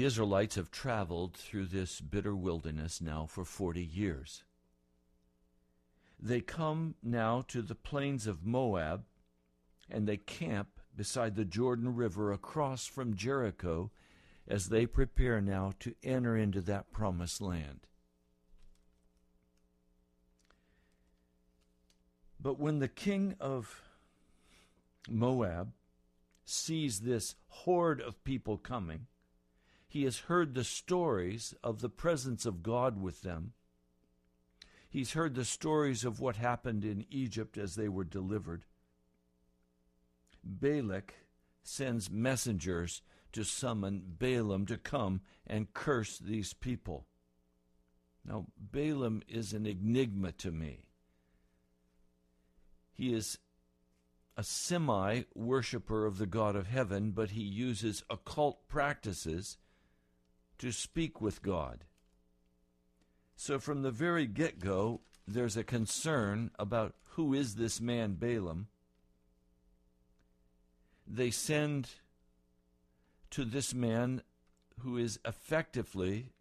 The Israelites have traveled through this bitter wilderness now for 40 years. They come now to the plains of Moab and they camp beside the Jordan River across from Jericho as they prepare now to enter into that promised land. But when the king of Moab sees this horde of people coming, he has heard the stories of the presence of God with them. He's heard the stories of what happened in Egypt as they were delivered. Balak sends messengers to summon Balaam to come and curse these people. Now, Balaam is an enigma to me. He is a semi worshiper of the God of heaven, but he uses occult practices to speak with God. So from the very get go, there's a concern about who is this man Balaam. They send to this man who is effectively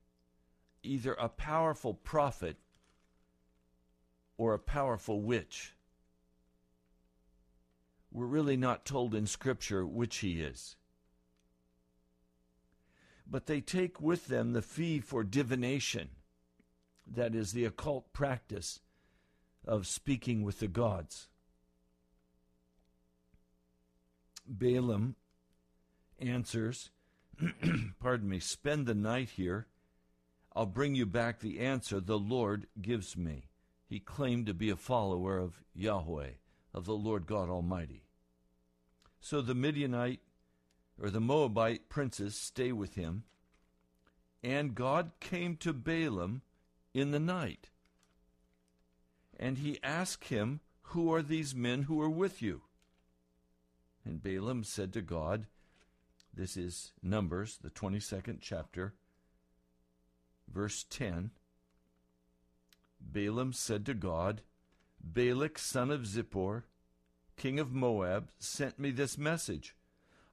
either a powerful prophet or a powerful witch. We're really not told in Scripture which he is but they take with them the fee for divination, that is, the occult practice of speaking with the gods. Balaam answers, pardon me, spend the night here. I'll bring you back the answer the Lord gives me. He claimed to be a follower of Yahweh, of the Lord God Almighty. So the Midianite or the Moabite princes stay with him. And God came to Balaam in the night. And he asked him, Who are these men who are with you? And Balaam said to God, This is Numbers, the 22nd chapter, verse 10. Balaam said to God, Balak, son of Zippor, king of Moab, sent me this message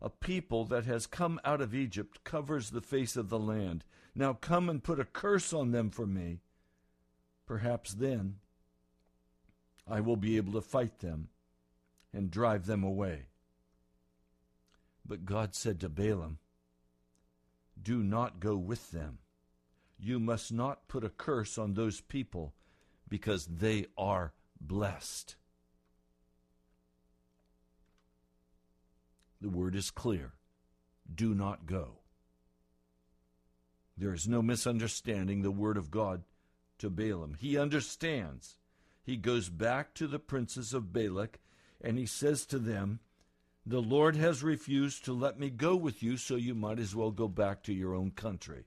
a people that has come out of Egypt covers the face of the land. Now come and put a curse on them for me. Perhaps then I will be able to fight them and drive them away. But God said to Balaam, Do not go with them. You must not put a curse on those people because they are blessed. The word is clear. Do not go. There is no misunderstanding the word of God to Balaam. He understands. He goes back to the princes of Balak and he says to them, The Lord has refused to let me go with you, so you might as well go back to your own country.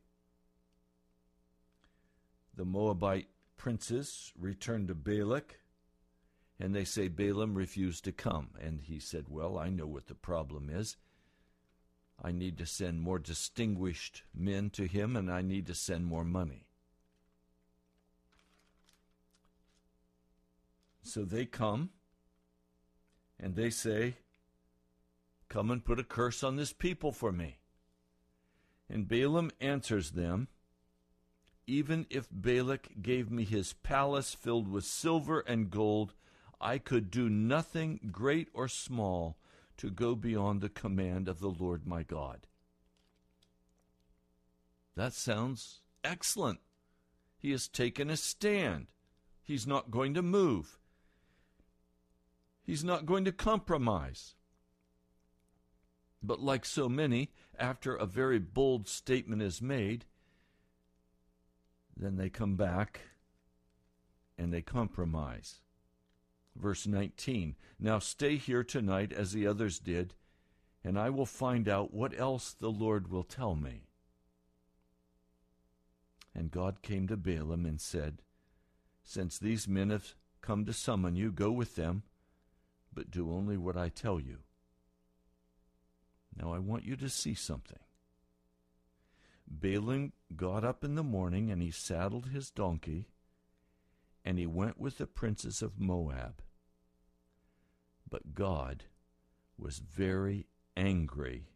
The Moabite princes return to Balak and they say Balaam refused to come. And he said, Well, I know what the problem is. I need to send more distinguished men to him, and I need to send more money. So they come and they say, Come and put a curse on this people for me. And Balaam answers them, Even if Balak gave me his palace filled with silver and gold, I could do nothing great or small to go beyond the command of the Lord my God. That sounds excellent. He has taken a stand. He's not going to move. He's not going to compromise. But like so many, after a very bold statement is made, then they come back and they compromise. Verse 19 Now stay here tonight as the others did, and I will find out what else the Lord will tell me. And God came to Balaam and said, Since these men have come to summon you, go with them, but do only what I tell you. Now I want you to see something. Balaam got up in the morning and he saddled his donkey and he went with the princes of Moab. But God was very angry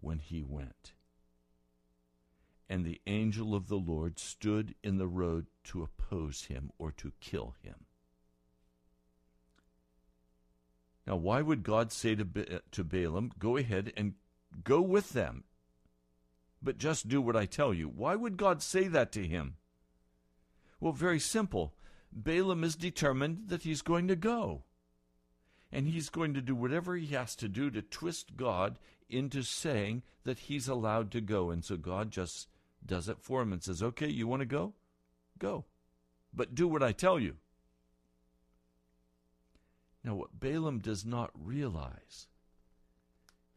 when he went. And the angel of the Lord stood in the road to oppose him or to kill him. Now, why would God say to, ba- to Balaam, Go ahead and go with them, but just do what I tell you? Why would God say that to him? Well, very simple. Balaam is determined that he's going to go. And he's going to do whatever he has to do to twist God into saying that he's allowed to go. And so God just does it for him and says, Okay, you want to go? Go. But do what I tell you. Now, what Balaam does not realize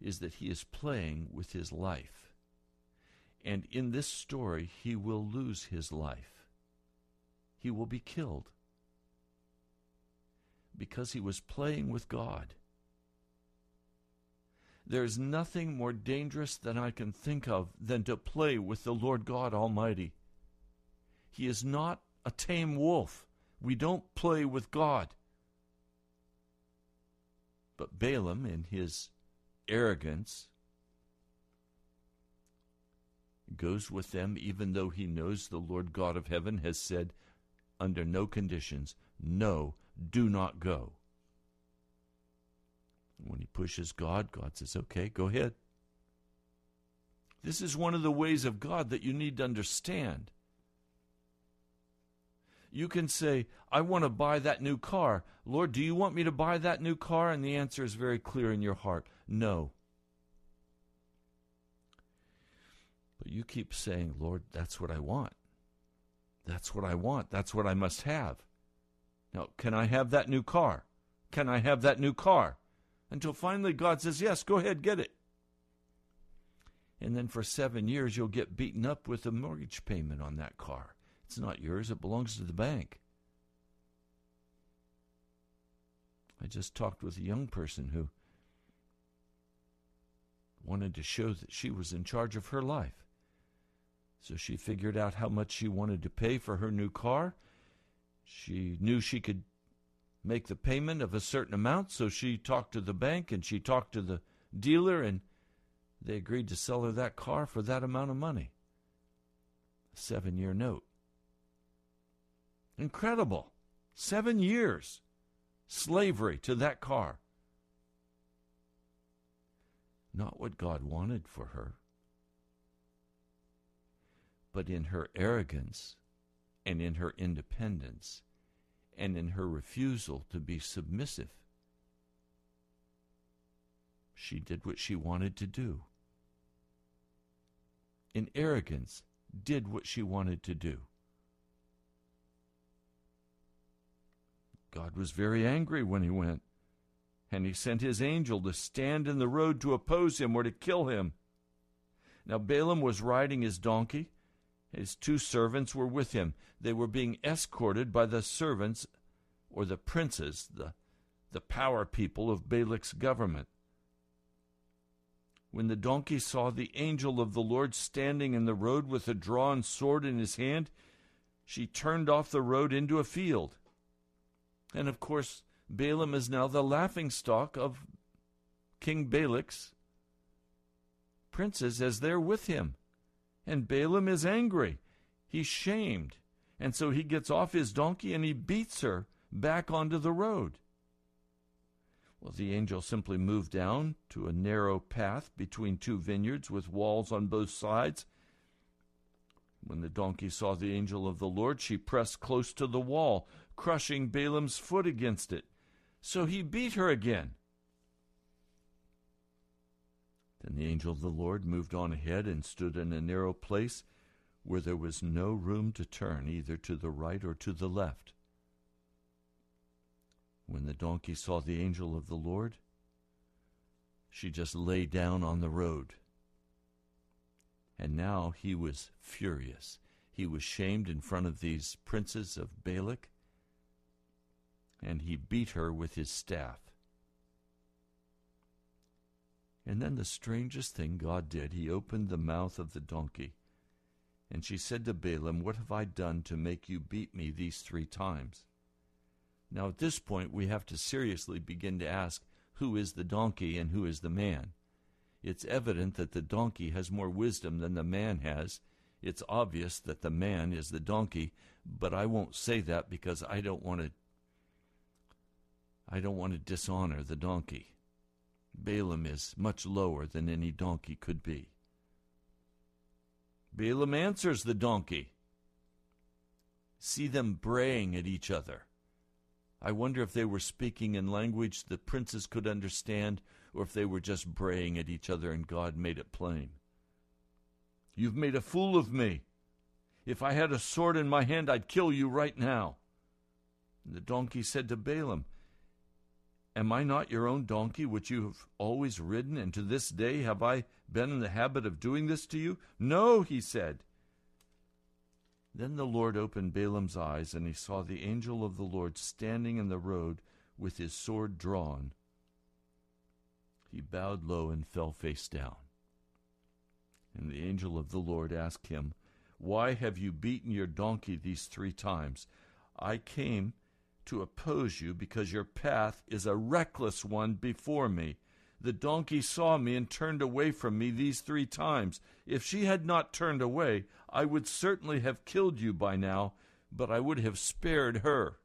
is that he is playing with his life. And in this story, he will lose his life. He will be killed because he was playing with God. There's nothing more dangerous than I can think of than to play with the Lord God Almighty. He is not a tame wolf. We don't play with God. But Balaam, in his arrogance, goes with them even though he knows the Lord God of heaven has said, under no conditions, no, do not go. When he pushes God, God says, okay, go ahead. This is one of the ways of God that you need to understand. You can say, I want to buy that new car. Lord, do you want me to buy that new car? And the answer is very clear in your heart no. But you keep saying, Lord, that's what I want. That's what I want. That's what I must have. Now, can I have that new car? Can I have that new car? Until finally God says, Yes, go ahead, get it. And then for seven years, you'll get beaten up with a mortgage payment on that car. It's not yours, it belongs to the bank. I just talked with a young person who wanted to show that she was in charge of her life. So she figured out how much she wanted to pay for her new car she knew she could make the payment of a certain amount, so she talked to the bank and she talked to the dealer, and they agreed to sell her that car for that amount of money. A seven year note. Incredible. Seven years slavery to that car. Not what God wanted for her. But in her arrogance, and in her independence and in her refusal to be submissive. She did what she wanted to do. In arrogance, did what she wanted to do. God was very angry when he went, and he sent his angel to stand in the road to oppose him or to kill him. Now Balaam was riding his donkey his two servants were with him. They were being escorted by the servants or the princes, the, the power people of Balak's government. When the donkey saw the angel of the Lord standing in the road with a drawn sword in his hand, she turned off the road into a field. And of course, Balaam is now the laughing stock of King Balak's princes as they're with him. And Balaam is angry. He's shamed. And so he gets off his donkey and he beats her back onto the road. Well, the angel simply moved down to a narrow path between two vineyards with walls on both sides. When the donkey saw the angel of the Lord, she pressed close to the wall, crushing Balaam's foot against it. So he beat her again. Then the angel of the Lord moved on ahead and stood in a narrow place where there was no room to turn either to the right or to the left. When the donkey saw the angel of the Lord, she just lay down on the road. And now he was furious. He was shamed in front of these princes of Balak, and he beat her with his staff. And then the strangest thing God did, he opened the mouth of the donkey. And she said to Balaam, What have I done to make you beat me these three times? Now, at this point, we have to seriously begin to ask who is the donkey and who is the man. It's evident that the donkey has more wisdom than the man has. It's obvious that the man is the donkey, but I won't say that because I don't want to I don't want to dishonor the donkey. Balaam is much lower than any donkey could be. Balaam answers the donkey. See them braying at each other. I wonder if they were speaking in language the princes could understand, or if they were just braying at each other and God made it plain. You've made a fool of me. If I had a sword in my hand, I'd kill you right now. And the donkey said to Balaam, Am I not your own donkey, which you have always ridden, and to this day have I been in the habit of doing this to you? No, he said. Then the Lord opened Balaam's eyes, and he saw the angel of the Lord standing in the road with his sword drawn. He bowed low and fell face down. And the angel of the Lord asked him, Why have you beaten your donkey these three times? I came to oppose you because your path is a reckless one before me. The donkey saw me and turned away from me these three times. If she had not turned away, I would certainly have killed you by now, but I would have spared her.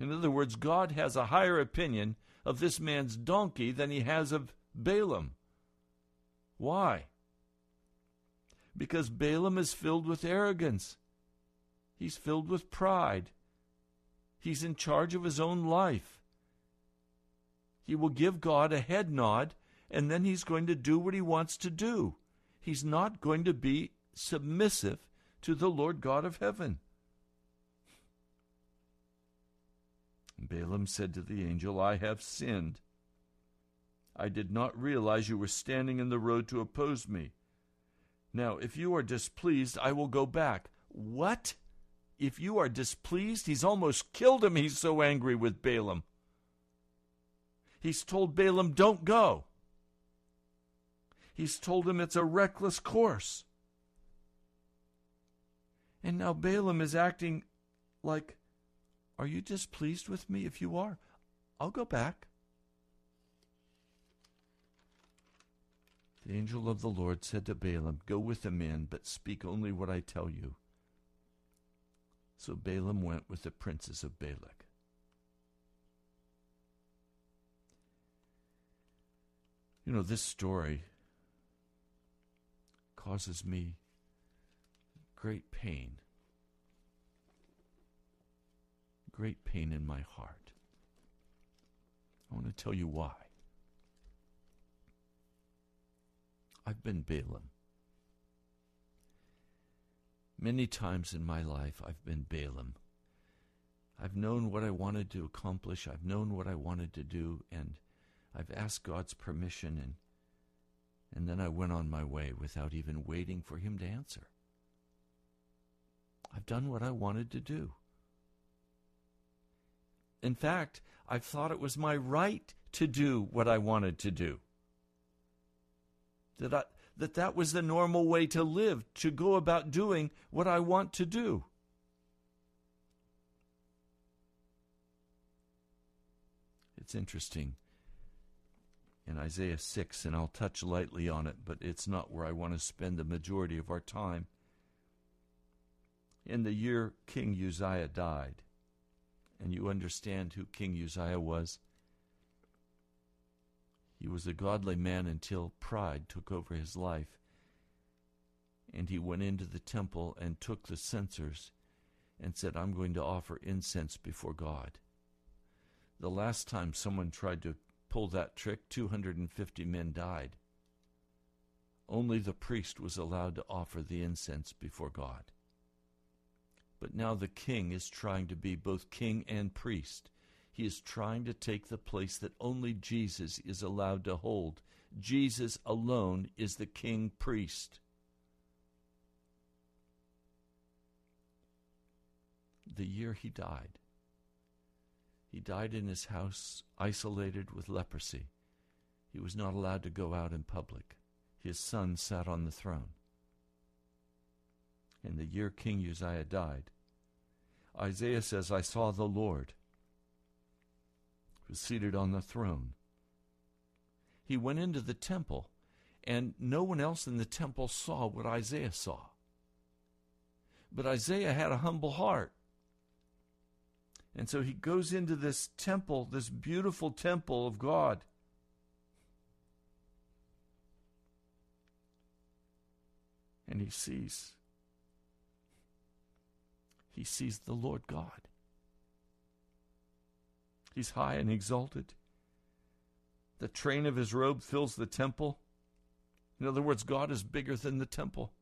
In other words, God has a higher opinion of this man's donkey than he has of Balaam. Why? Because Balaam is filled with arrogance. He's filled with pride. He's in charge of his own life. He will give God a head nod, and then he's going to do what he wants to do. He's not going to be submissive to the Lord God of heaven. Balaam said to the angel, I have sinned. I did not realize you were standing in the road to oppose me. Now, if you are displeased, I will go back. What? If you are displeased? He's almost killed him. He's so angry with Balaam. He's told Balaam, don't go. He's told him it's a reckless course. And now Balaam is acting like, Are you displeased with me? If you are, I'll go back. The angel of the Lord said to Balaam, Go with the men, but speak only what I tell you. So Balaam went with the princes of Balak. You know, this story causes me great pain, great pain in my heart. I want to tell you why. I've been Balaam. Many times in my life, I've been Balaam. I've known what I wanted to accomplish, I've known what I wanted to do, and I've asked God's permission and and then I went on my way without even waiting for him to answer. I've done what I wanted to do. In fact, I thought it was my right to do what I wanted to do. That I, that that was the normal way to live, to go about doing what I want to do. It's interesting in Isaiah 6, and I'll touch lightly on it, but it's not where I want to spend the majority of our time. In the year King Uzziah died, and you understand who King Uzziah was, he was a godly man until pride took over his life. And he went into the temple and took the censers and said, I'm going to offer incense before God. The last time someone tried to pull that trick, 250 men died. Only the priest was allowed to offer the incense before God. But now the king is trying to be both king and priest. He is trying to take the place that only Jesus is allowed to hold. Jesus alone is the king priest. The year he died, he died in his house, isolated with leprosy. He was not allowed to go out in public. His son sat on the throne. In the year King Uzziah died, Isaiah says, I saw the Lord was seated on the throne. He went into the temple, and no one else in the temple saw what Isaiah saw. But Isaiah had a humble heart. And so he goes into this temple, this beautiful temple of God. And he sees he sees the Lord God. He's high and exalted. The train of his robe fills the temple. In other words, God is bigger than the temple.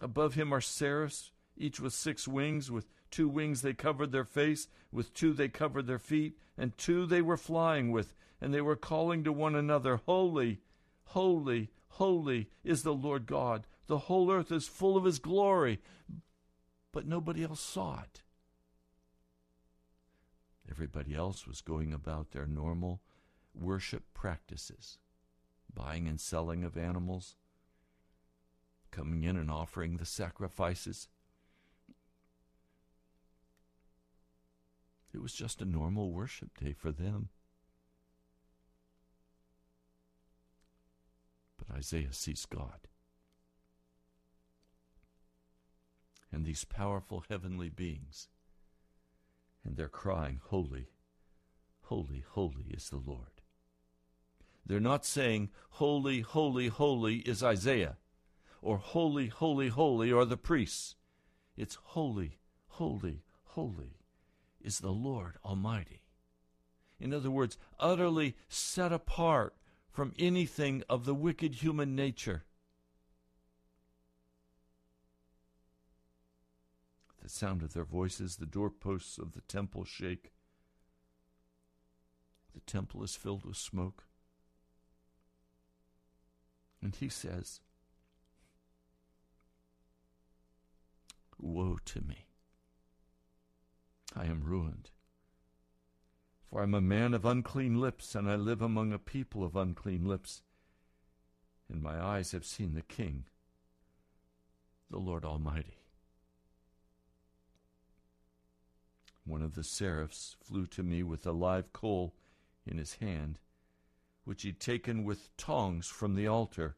Above him are seraphs, each with six wings. With two wings they covered their face, with two they covered their feet, and two they were flying with. And they were calling to one another, Holy, holy, holy is the Lord God. The whole earth is full of his glory. But nobody else saw it. Everybody else was going about their normal worship practices buying and selling of animals, coming in and offering the sacrifices. It was just a normal worship day for them. But Isaiah sees God. And these powerful heavenly beings, and they're crying, Holy, holy, holy is the Lord. They're not saying, Holy, holy, holy is Isaiah, or Holy, holy, holy are the priests. It's Holy, holy, holy is the Lord Almighty. In other words, utterly set apart from anything of the wicked human nature. The sound of their voices, the doorposts of the temple shake. The temple is filled with smoke. And he says, Woe to me! I am ruined. For I am a man of unclean lips, and I live among a people of unclean lips. And my eyes have seen the King, the Lord Almighty. One of the seraphs flew to me with a live coal in his hand which he'd taken with tongs from the altar.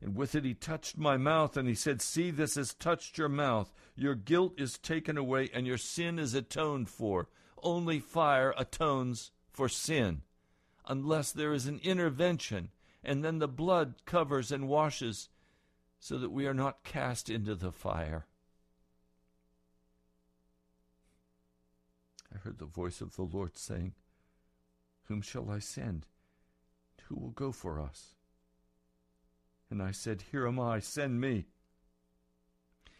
And with it he touched my mouth, and he said, See, this has touched your mouth. Your guilt is taken away, and your sin is atoned for. Only fire atones for sin, unless there is an intervention, and then the blood covers and washes, so that we are not cast into the fire. I heard the voice of the Lord saying, Whom shall I send? Who will go for us? And I said, Here am I, send me.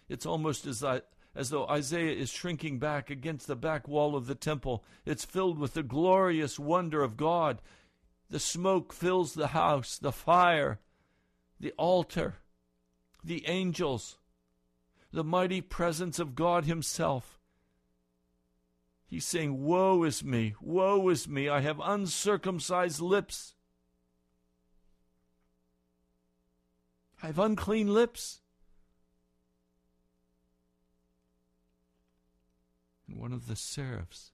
It's almost as, I, as though Isaiah is shrinking back against the back wall of the temple. It's filled with the glorious wonder of God. The smoke fills the house, the fire, the altar, the angels, the mighty presence of God Himself. He's saying, Woe is me, woe is me, I have uncircumcised lips. I have unclean lips. And one of the seraphs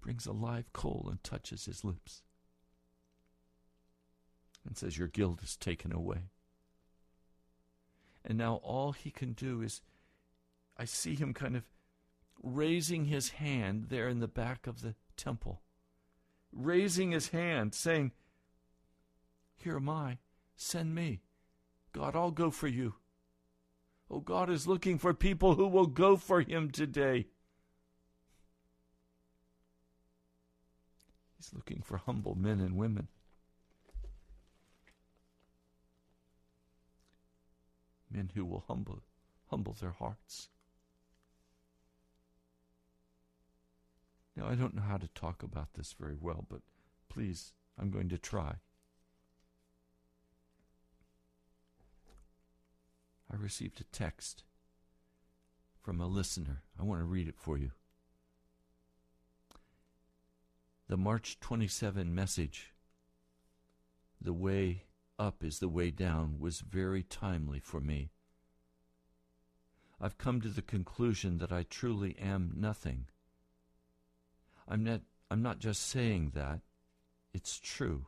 brings a live coal and touches his lips and says, Your guilt is taken away. And now all he can do is, I see him kind of raising his hand there in the back of the temple, raising his hand, saying, here am I. Send me. God, I'll go for you. Oh, God is looking for people who will go for him today. He's looking for humble men and women. Men who will humble humble their hearts. Now, I don't know how to talk about this very well, but please, I'm going to try. I received a text from a listener. I want to read it for you. The March 27 message, The Way Up is the Way Down, was very timely for me. I've come to the conclusion that I truly am nothing. I'm not, I'm not just saying that, it's true.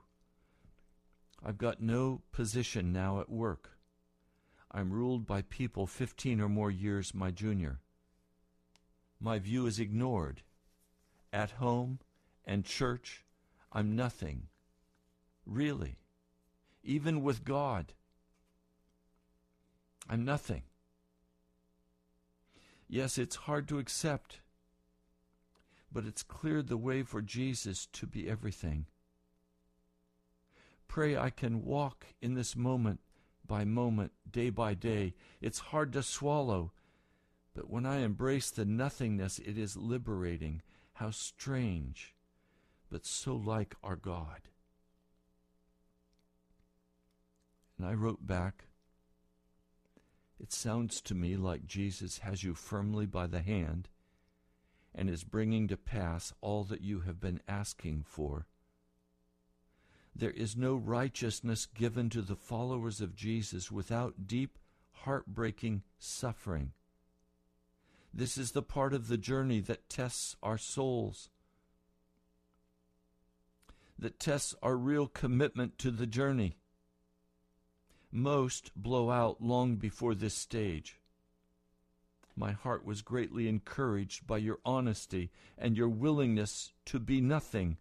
I've got no position now at work. I'm ruled by people 15 or more years my junior. My view is ignored. At home and church, I'm nothing. Really. Even with God, I'm nothing. Yes, it's hard to accept, but it's cleared the way for Jesus to be everything. Pray I can walk in this moment by moment, day by day. It's hard to swallow, but when I embrace the nothingness, it is liberating. How strange, but so like our God. And I wrote back, it sounds to me like Jesus has you firmly by the hand and is bringing to pass all that you have been asking for. There is no righteousness given to the followers of Jesus without deep, heartbreaking suffering. This is the part of the journey that tests our souls, that tests our real commitment to the journey. Most blow out long before this stage. My heart was greatly encouraged by your honesty and your willingness to be nothing.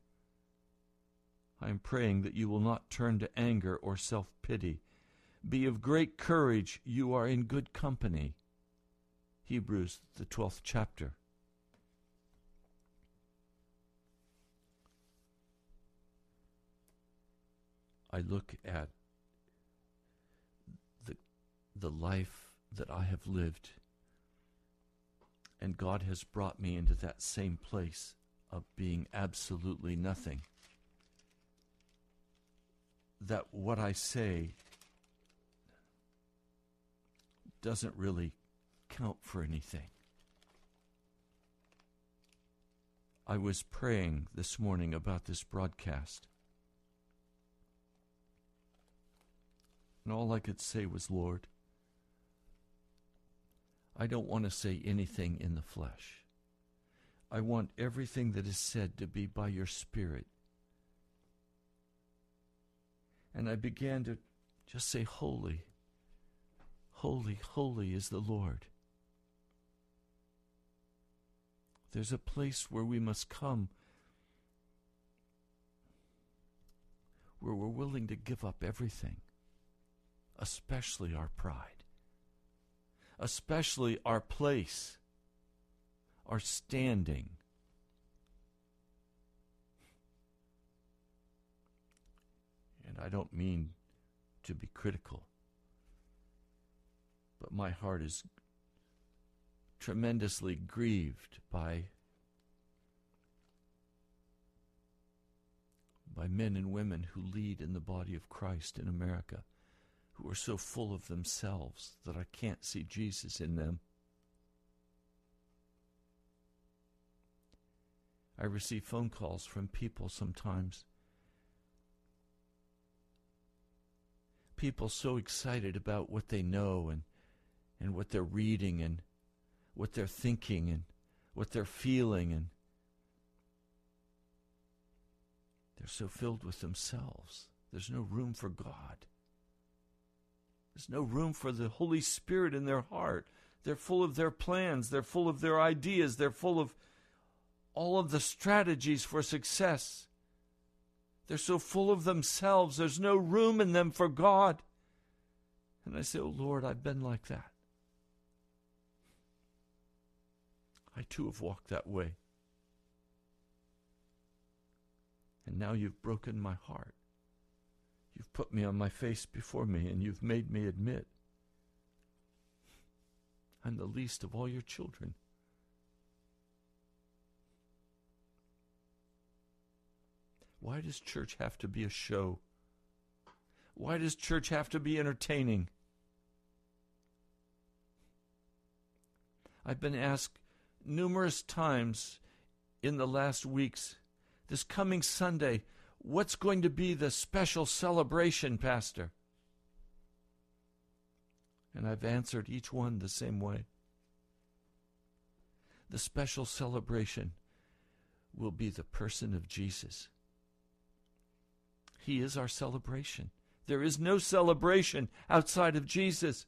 I am praying that you will not turn to anger or self pity. Be of great courage, you are in good company. Hebrews, the 12th chapter. I look at the the life that I have lived. And God has brought me into that same place of being absolutely nothing. That what I say doesn't really count for anything. I was praying this morning about this broadcast. And all I could say was, Lord, I don't want to say anything in the flesh. I want everything that is said to be by your Spirit. And I began to just say, Holy, holy, holy is the Lord. There's a place where we must come where we're willing to give up everything, especially our pride especially our place, our standing. And I don't mean to be critical, but my heart is tremendously grieved by by men and women who lead in the body of Christ in America who are so full of themselves that I can't see Jesus in them. I receive phone calls from people sometimes. People so excited about what they know and, and what they're reading and what they're thinking and what they're feeling and they're so filled with themselves. There's no room for God. There's no room for the Holy Spirit in their heart. They're full of their plans, they're full of their ideas, they're full of all of the strategies for success. They're so full of themselves, there's no room in them for God. And I say, Oh Lord, I've been like that. I too have walked that way. And now you've broken my heart. You've put me on my face before me, and you've made me admit I'm the least of all your children. Why does church have to be a show? Why does church have to be entertaining? I've been asked numerous times in the last weeks this coming Sunday, what's going to be the special celebration, Pastor? And I've answered each one the same way. The special celebration will be the person of Jesus. He is our celebration. There is no celebration outside of Jesus.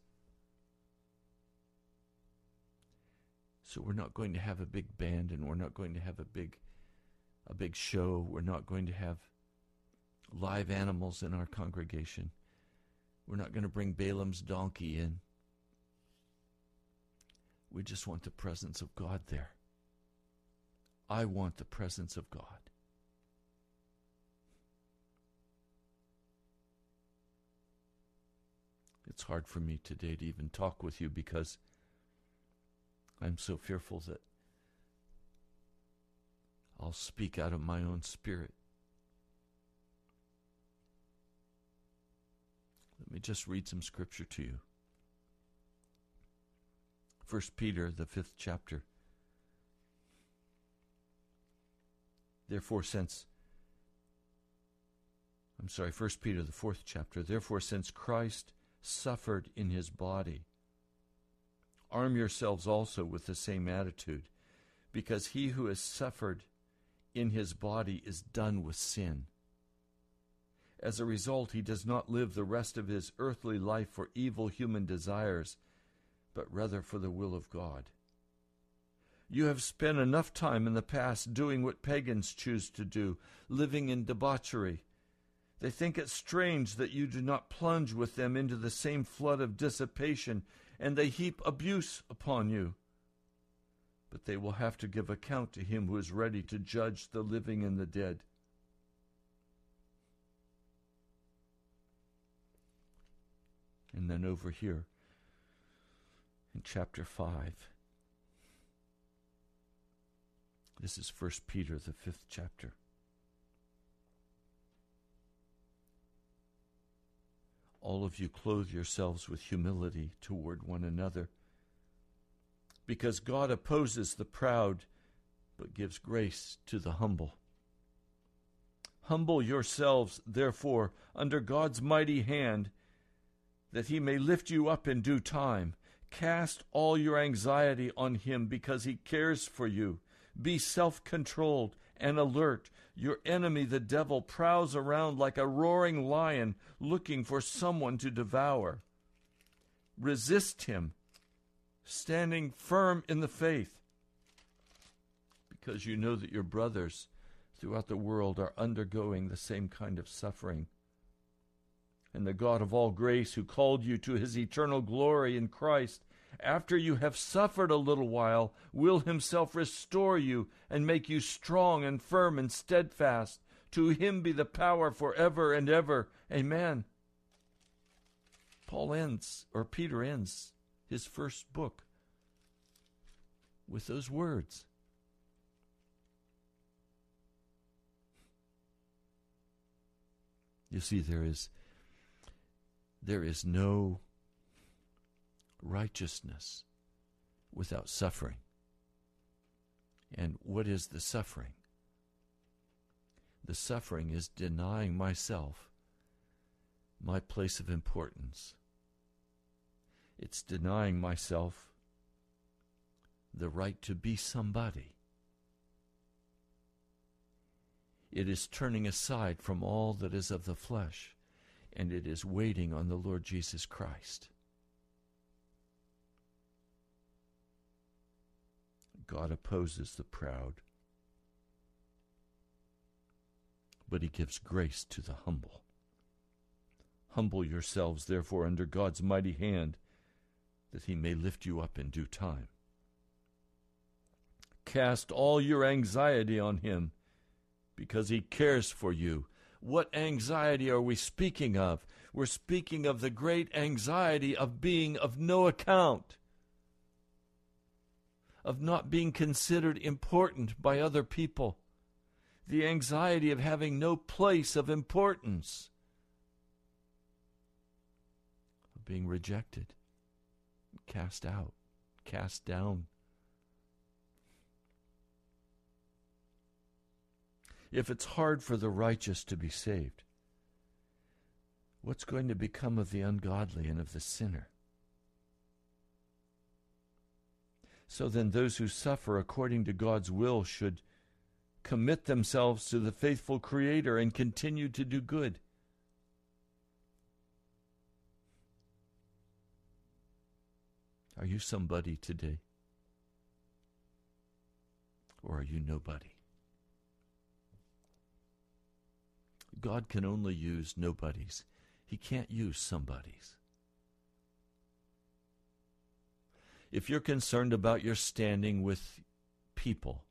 So we're not going to have a big band and we're not going to have a big a big show. We're not going to have live animals in our congregation. We're not going to bring Balaam's donkey in. We just want the presence of God there. I want the presence of God. It's hard for me today to even talk with you because I'm so fearful that I'll speak out of my own spirit. Let me just read some scripture to you. First Peter, the fifth chapter. Therefore, since I'm sorry, First Peter, the fourth chapter. Therefore, since Christ suffered in his body, arm yourselves also with the same attitude, because he who has suffered in his body is done with sin. As a result, he does not live the rest of his earthly life for evil human desires, but rather for the will of God. You have spent enough time in the past doing what pagans choose to do, living in debauchery. They think it strange that you do not plunge with them into the same flood of dissipation, and they heap abuse upon you but they will have to give account to him who is ready to judge the living and the dead. And then over here in chapter 5, this is First Peter, the fifth chapter. All of you clothe yourselves with humility toward one another because God opposes the proud, but gives grace to the humble. Humble yourselves, therefore, under God's mighty hand, that he may lift you up in due time. Cast all your anxiety on him because he cares for you. Be self controlled and alert. Your enemy, the devil, prowls around like a roaring lion looking for someone to devour. Resist him standing firm in the faith because you know that your brothers throughout the world are undergoing the same kind of suffering. And the God of all grace, who called you to his eternal glory in Christ, after you have suffered a little while, will himself restore you and make you strong and firm and steadfast. To him be the power for ever and ever. Amen. Paul ends, or Peter ends his first book with those words. You see, there is there is no righteousness without suffering. And what is the suffering? The suffering is denying myself my place of importance it's denying myself the right to be somebody. It is turning aside from all that is of the flesh, and it is waiting on the Lord Jesus Christ. God opposes the proud, but he gives grace to the humble. Humble yourselves, therefore, under God's mighty hand that he may lift you up in due time. Cast all your anxiety on him because he cares for you. What anxiety are we speaking of? We're speaking of the great anxiety of being of no account, of not being considered important by other people, the anxiety of having no place of importance, of being rejected, cast out, cast down. If it's hard for the righteous to be saved, what's going to become of the ungodly and of the sinner? So then, those who suffer according to God's will should commit themselves to the faithful Creator and continue to do good. Are you somebody today? Or are you nobody? God can only use nobodies. He can't use somebodies. If you're concerned about your standing with people,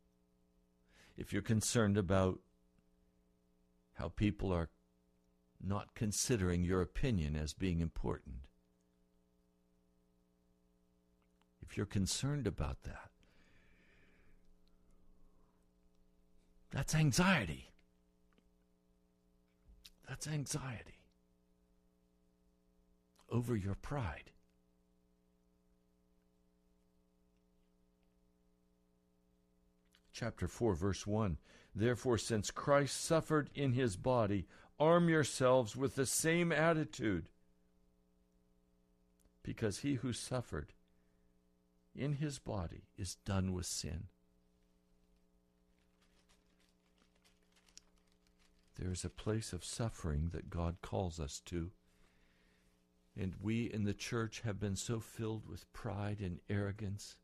if you're concerned about how people are not considering your opinion as being important, if you're concerned about that, that's anxiety. That's anxiety over your pride. chapter 4 verse 1 Therefore since Christ suffered in his body arm yourselves with the same attitude because he who suffered in his body is done with sin There is a place of suffering that God calls us to. And we in the church have been so filled with pride and arrogance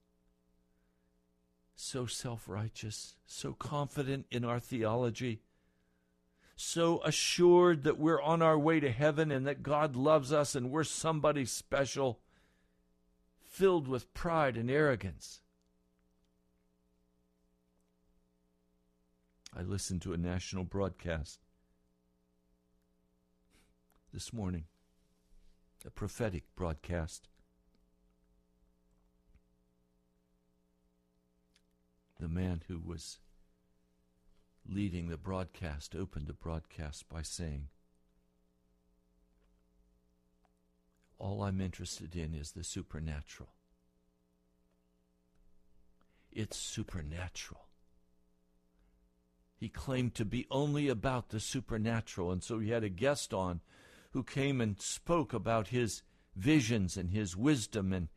so self righteous, so confident in our theology, so assured that we're on our way to heaven and that God loves us and we're somebody special, filled with pride and arrogance. I listened to a national broadcast this morning, a prophetic broadcast. the man who was leading the broadcast opened the broadcast by saying, All I'm interested in is the supernatural. It's supernatural. He claimed to be only about the supernatural, and so he had a guest on who came and spoke about his visions and his wisdom and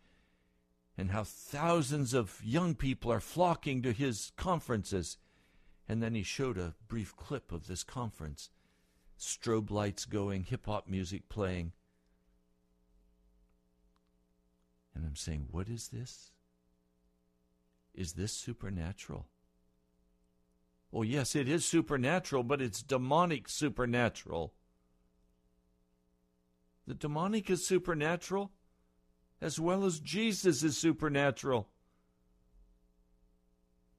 and how thousands of young people are flocking to his conferences. And then he showed a brief clip of this conference strobe lights going, hip hop music playing. And I'm saying, what is this? Is this supernatural? Well, yes, it is supernatural, but it's demonic supernatural. The demonic is supernatural as well as Jesus is supernatural.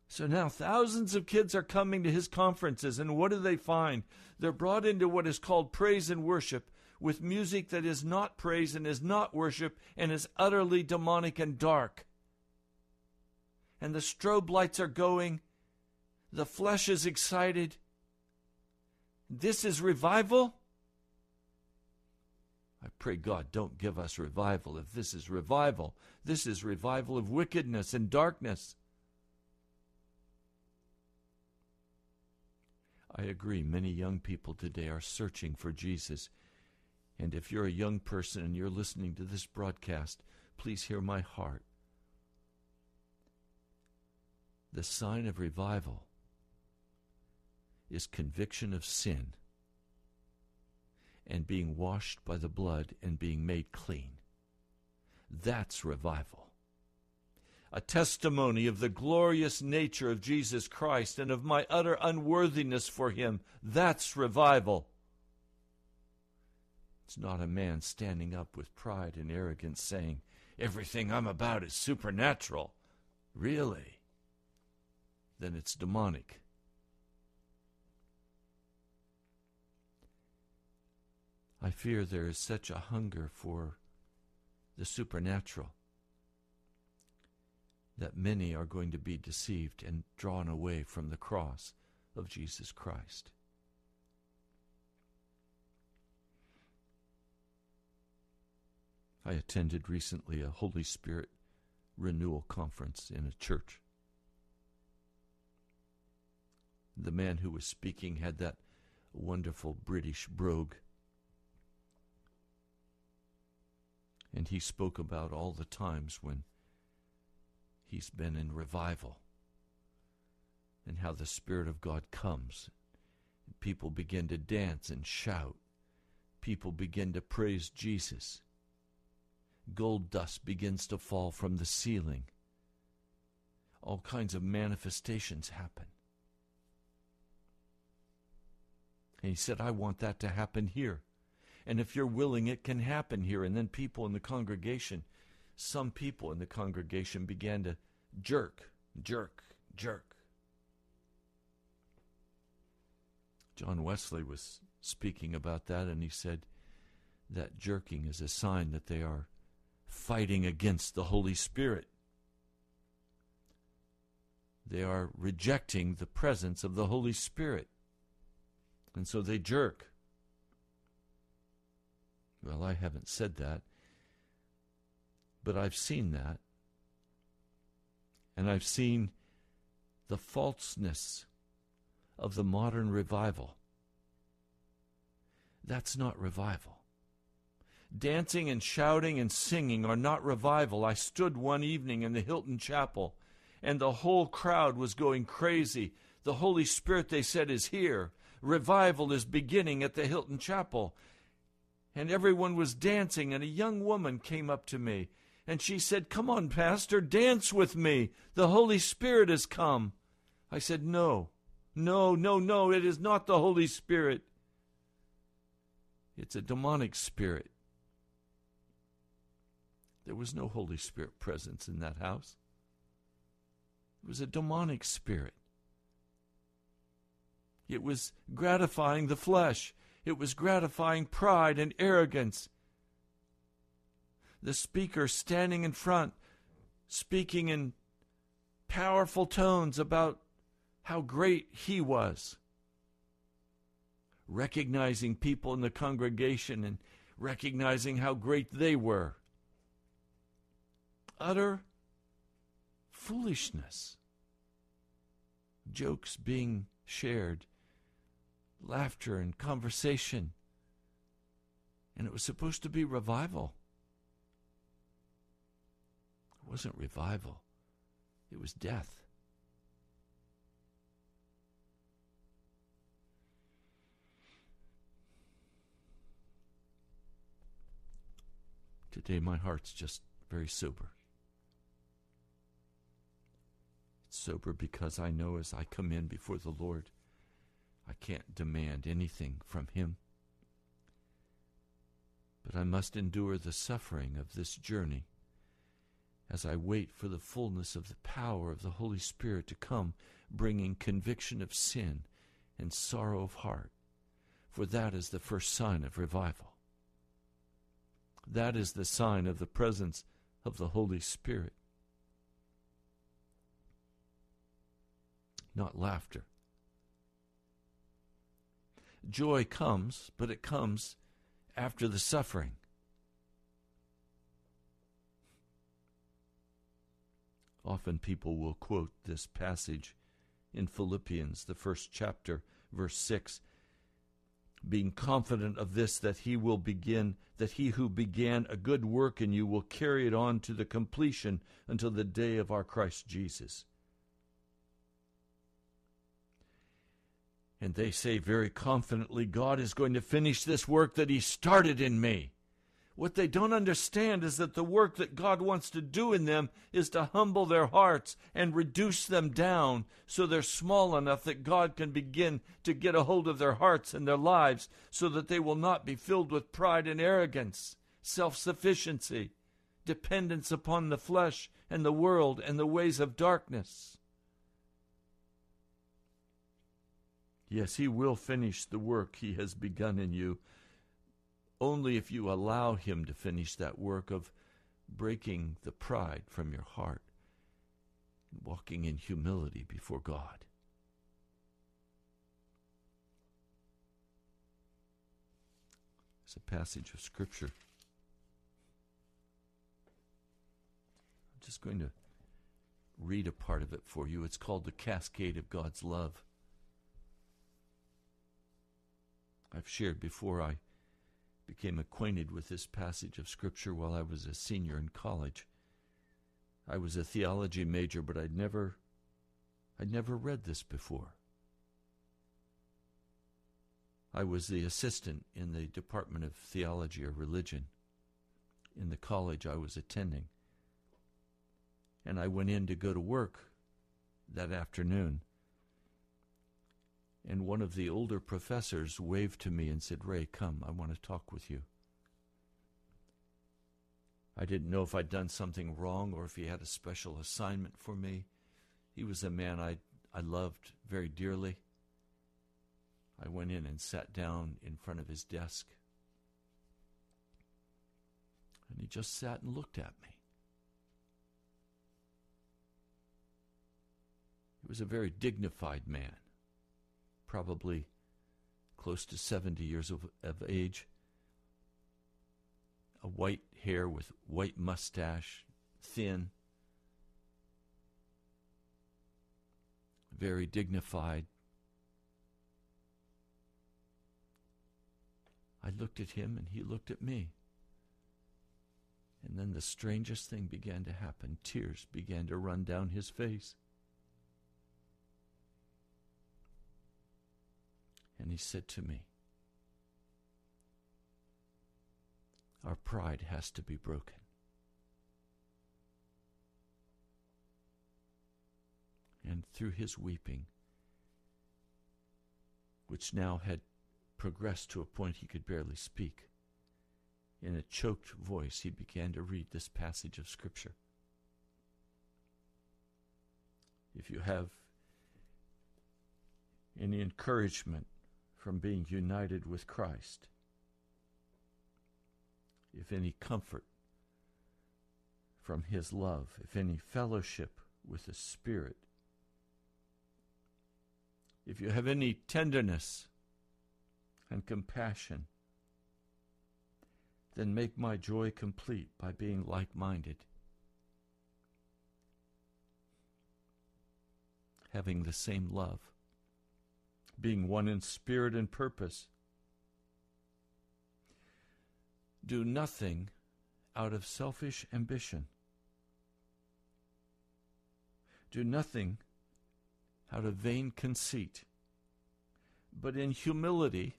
So now thousands of kids are coming to his conferences, and what do they find? They're brought into what is called praise and worship with music that is not praise and is not worship and is utterly demonic and dark. And the strobe lights are going, the flesh is excited. This is revival? I pray God don't give us revival if this is revival. This is revival of wickedness and darkness. I agree, many young people today are searching for Jesus. And if you're a young person and you're listening to this broadcast, please hear my heart. The sign of revival is conviction of sin and being washed by the blood and being made clean. That's revival. A testimony of the glorious nature of Jesus Christ and of my utter unworthiness for him. That's revival. It's not a man standing up with pride and arrogance saying, Everything I'm about is supernatural. Really? Then it's demonic. I fear there is such a hunger for the supernatural that many are going to be deceived and drawn away from the cross of Jesus Christ. I attended recently a Holy Spirit renewal conference in a church. The man who was speaking had that wonderful British brogue. And he spoke about all the times when he's been in revival and how the Spirit of God comes. People begin to dance and shout. People begin to praise Jesus gold dust begins to fall from the ceiling. All kinds of manifestations happen. And he said, I want that to happen here. And if you're willing, it can happen here. And then people in the congregation, some people in the congregation began to jerk, jerk, jerk. John Wesley was speaking about that, and he said that jerking is a sign that they are fighting against the Holy Spirit. They are rejecting the presence of the Holy Spirit. And so they jerk. Well, I haven't said that, but I've seen that. And I've seen the falseness of the modern revival. That's not revival. Dancing and shouting and singing are not revival. I stood one evening in the Hilton Chapel, and the whole crowd was going crazy. The Holy Spirit, they said, is here. Revival is beginning at the Hilton Chapel. And everyone was dancing, and a young woman came up to me, and she said, Come on, Pastor, dance with me. The Holy Spirit has come. I said, No, no, no, no, it is not the Holy Spirit. It's a demonic spirit. There was no Holy Spirit presence in that house. It was a demonic spirit. It was gratifying the flesh. It was gratifying pride and arrogance. The speaker standing in front, speaking in powerful tones about how great he was, recognizing people in the congregation and recognizing how great they were utter foolishness. Jokes being shared, laughter and conversation. And it was supposed to be revival. It wasn't revival, it was death. Today, my heart's just very sober. It's sober because I know as I come in before the Lord, I can't demand anything from Him. But I must endure the suffering of this journey as I wait for the fullness of the power of the Holy Spirit to come, bringing conviction of sin and sorrow of heart. For that is the first sign of revival. That is the sign of the presence of the Holy Spirit. not laughter. Joy comes, but it comes after the suffering. Often people will quote this passage in Philippians, the first chapter, verse 6 being confident of this that he will begin that he who began a good work in you will carry it on to the completion until the day of our Christ Jesus And they say very confidently, God is going to finish this work that He started in me. What they don't understand is that the work that God wants to do in them is to humble their hearts and reduce them down so they're small enough that God can begin to get a hold of their hearts and their lives so that they will not be filled with pride and arrogance, self sufficiency, dependence upon the flesh and the world and the ways of darkness. Yes, He will finish the work He has begun in you, only if you allow Him to finish that work of breaking the pride from your heart and walking in humility before God. It's a passage of Scripture. I'm just going to read a part of it for you. It's called The Cascade of God's Love. I've shared before I became acquainted with this passage of Scripture while I was a senior in college. I was a theology major, but I'd never I'd never read this before. I was the assistant in the Department of Theology or Religion in the college I was attending. And I went in to go to work that afternoon. And one of the older professors waved to me and said, Ray, come, I want to talk with you. I didn't know if I'd done something wrong or if he had a special assignment for me. He was a man I, I loved very dearly. I went in and sat down in front of his desk. And he just sat and looked at me. He was a very dignified man, probably close to 70 years of, of age. A white hair with white mustache, thin, very dignified, I looked at him and he looked at me. And then the strangest thing began to happen. Tears began to run down his face. And he said to me, Our pride has to be broken. And through his weeping, which now had progressed to a point he could barely speak. In a choked voice, he began to read this passage of Scripture. If you have any encouragement from being united with Christ, if any comfort from His love, if any fellowship with the Spirit, if you have any tenderness and compassion, then make my joy complete by being like minded, having the same love, being one in spirit and purpose. Do nothing out of selfish ambition. Do nothing out of vain conceit, but in humility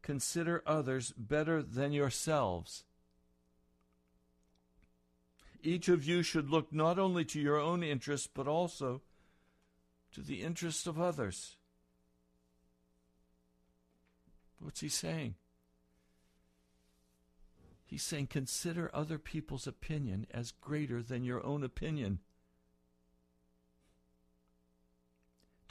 consider others better than yourselves. Each of you should look not only to your own interests, but also to the interests of others. What's he saying? He's saying, consider other people's opinion as greater than your own opinion.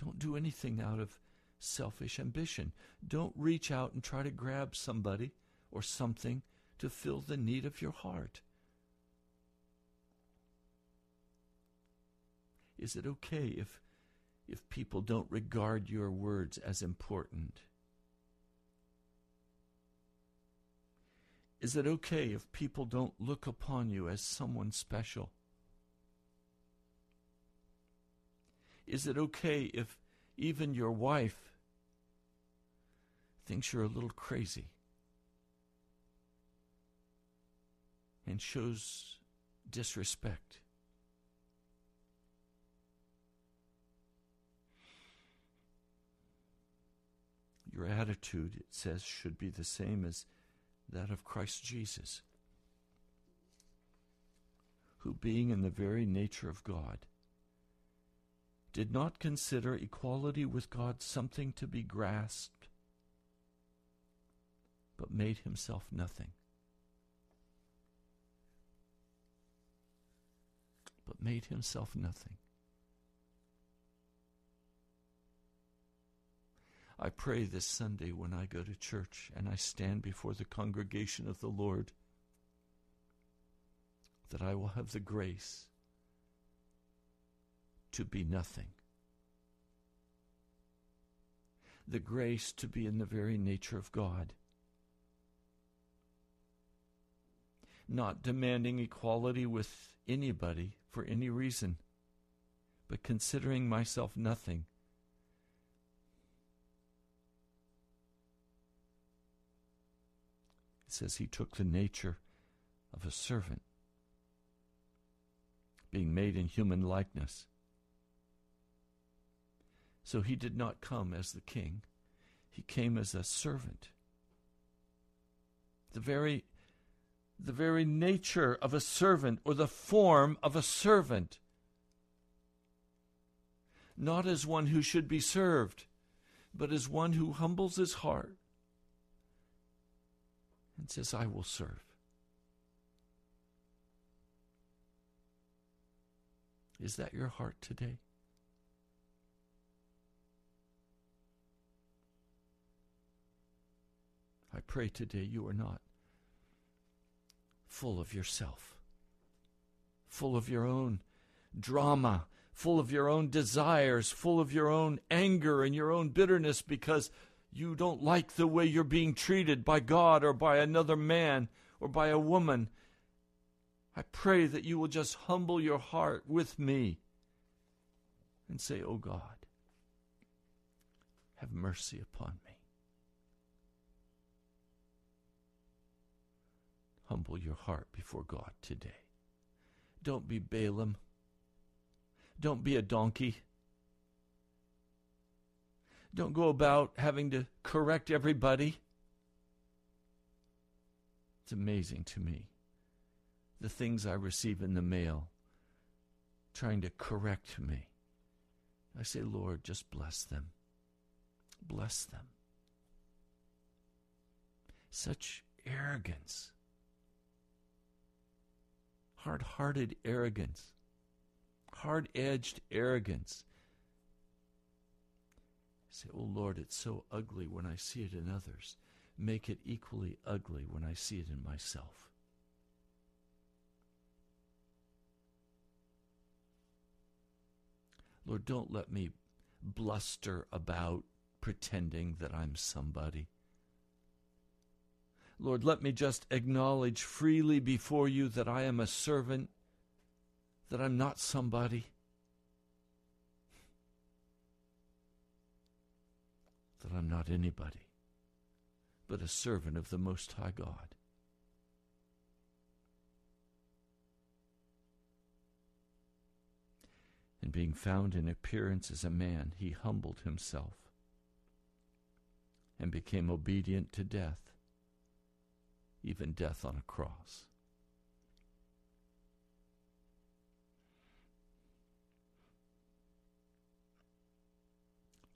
Don't do anything out of selfish ambition. Don't reach out and try to grab somebody or something to fill the need of your heart. Is it okay if if people don't regard your words as important? Is it okay if people don't look upon you as someone special? Is it okay if even your wife thinks you're a little crazy and shows disrespect. Your attitude, it says, should be the same as that of Christ Jesus, who, being in the very nature of God, did not consider equality with God something to be grasped but made himself nothing. But made himself nothing. I pray this Sunday when I go to church and I stand before the congregation of the Lord that I will have the grace to be nothing. The grace to be in the very nature of God not demanding equality with anybody for any reason, but considering myself nothing. It says he took the nature of a servant, being made in human likeness. So he did not come as the king, he came as a servant. The very the very nature of a servant or the form of a servant. Not as one who should be served, but as one who humbles his heart and says, I will serve. Is that your heart today? I pray today you are not full of yourself, full of your own drama, full of your own desires, full of your own anger and your own bitterness because you don't like the way you're being treated by God or by another man or by a woman. I pray that you will just humble your heart with me and say, Oh God, have mercy upon me. Humble your heart before God today. Don't be Balaam. Don't be a donkey. Don't go about having to correct everybody. It's amazing to me the things I receive in the mail trying to correct me. I say, Lord, just bless them. Bless them. Such arrogance hard hearted arrogance, hard edged arrogance. Say, Oh Lord, it's so ugly when I see it in others. Make it equally ugly when I see it in myself. Lord, don't let me bluster about pretending that I'm somebody. Lord, let me just acknowledge freely before you that I am a servant, that I'm not somebody, that I'm not anybody, but a servant of the Most High God. And being found in appearance as a man, he humbled himself and became obedient to death even death on a cross.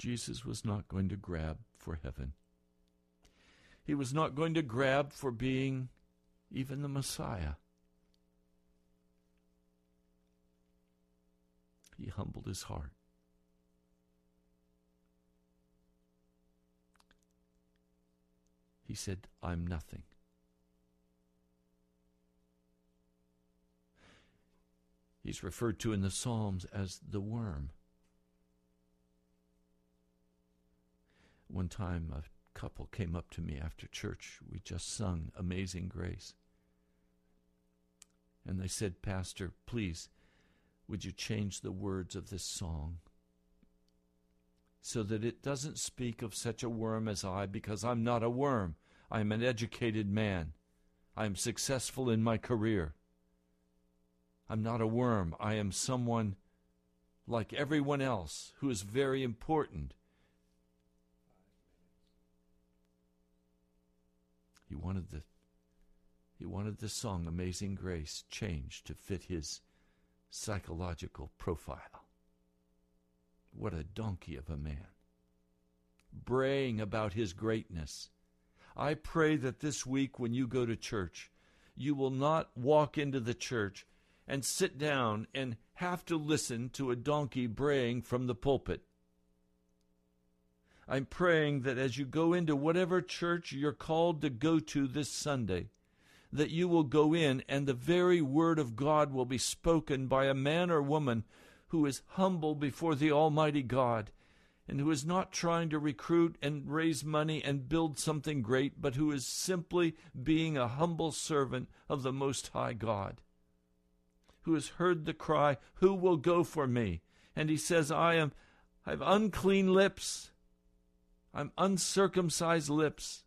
Jesus was not going to grab for heaven. He was not going to grab for being even the Messiah. He humbled his heart. He said, I'm nothing. He's referred to in the Psalms as the worm. One time, a couple came up to me after church. We just sung Amazing Grace. And they said, Pastor, please, would you change the words of this song so that it doesn't speak of such a worm as I, because I'm not a worm. I am an educated man. I am successful in my career. I'm not a worm. I am someone like everyone else who is very important. He wanted the he wanted the song Amazing Grace changed to fit his psychological profile. What a donkey of a man. Braying about his greatness. I pray that this week when you go to church, you will not walk into the church and sit down and have to listen to a donkey braying from the pulpit. I'm praying that as you go into whatever church you're called to go to this Sunday, that you will go in and the very word of God will be spoken by a man or woman who is humble before the Almighty God and who is not trying to recruit and raise money and build something great, but who is simply being a humble servant of the Most High God, who has heard the cry, Who will go for me? And he says, I am I have unclean lips. I'm uncircumcised lips.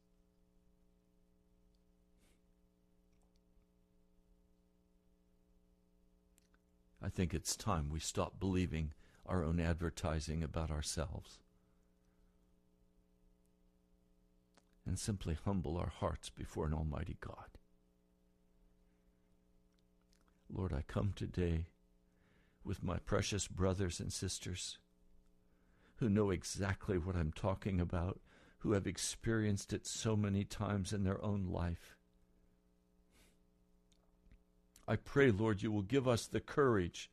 I think it's time we stop believing our own advertising about ourselves and simply humble our hearts before an Almighty God. Lord, I come today with my precious brothers and sisters who know exactly what I'm talking about, who have experienced it so many times in their own life. I pray, Lord, you will give us the courage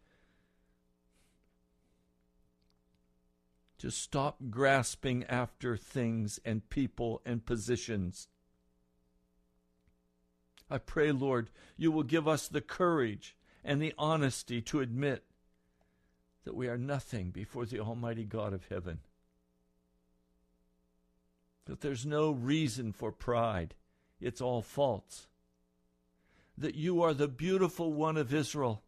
to stop grasping after things and people and positions. I pray, Lord, you will give us the courage and the honesty to admit that we are nothing before the Almighty God of heaven. That there's no reason for pride, it's all false. That you are the beautiful one of Israel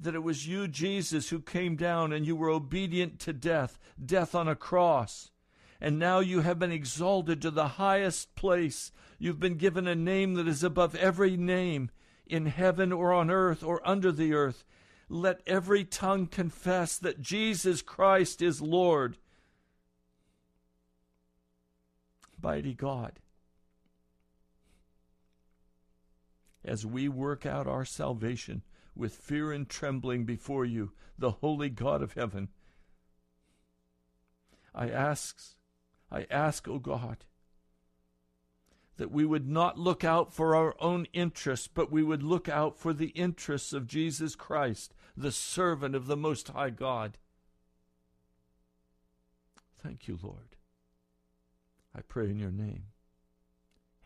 that it was you, Jesus, who came down and you were obedient to death, death on a cross. And now you have been exalted to the highest place. You've been given a name that is above every name in heaven or on earth or under the earth. Let every tongue confess that Jesus Christ is Lord. Mighty God, as we work out our salvation, with fear and trembling before you, the holy God of heaven. I ask, I ask, O God, that we would not look out for our own interests, but we would look out for the interests of Jesus Christ, the servant of the Most High God. Thank you, Lord. I pray in your name.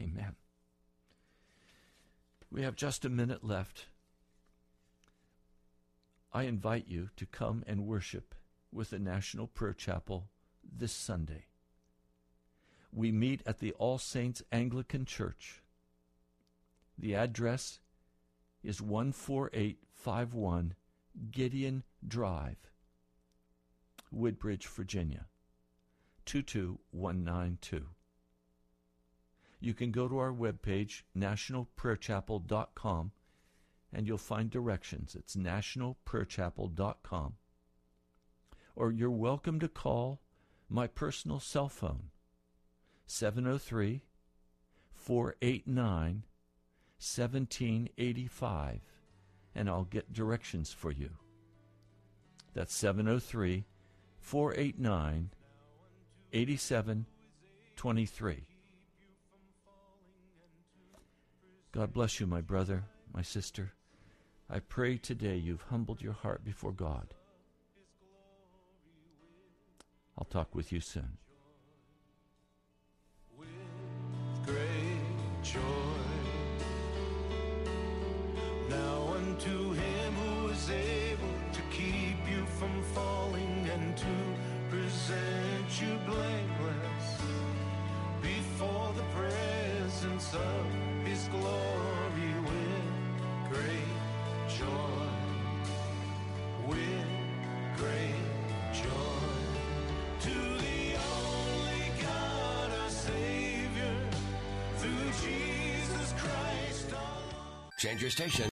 Amen. We have just a minute left. I invite you to come and worship with the National Prayer Chapel this Sunday. We meet at the All Saints Anglican Church. The address is 14851 Gideon Drive, Woodbridge, Virginia 22192. You can go to our webpage, nationalprayerchapel.com, and you'll find directions. It's nationalprayerchapel.com. Or you're welcome to call my personal cell phone, 703 489 1785, and I'll get directions for you. That's 703 489 8723. God bless you, my brother, my sister. I pray today you've humbled your heart before God. I'll talk with you soon. Joy. Now unto him who is able to keep you from falling and to present you blameless before the presence of Change your station.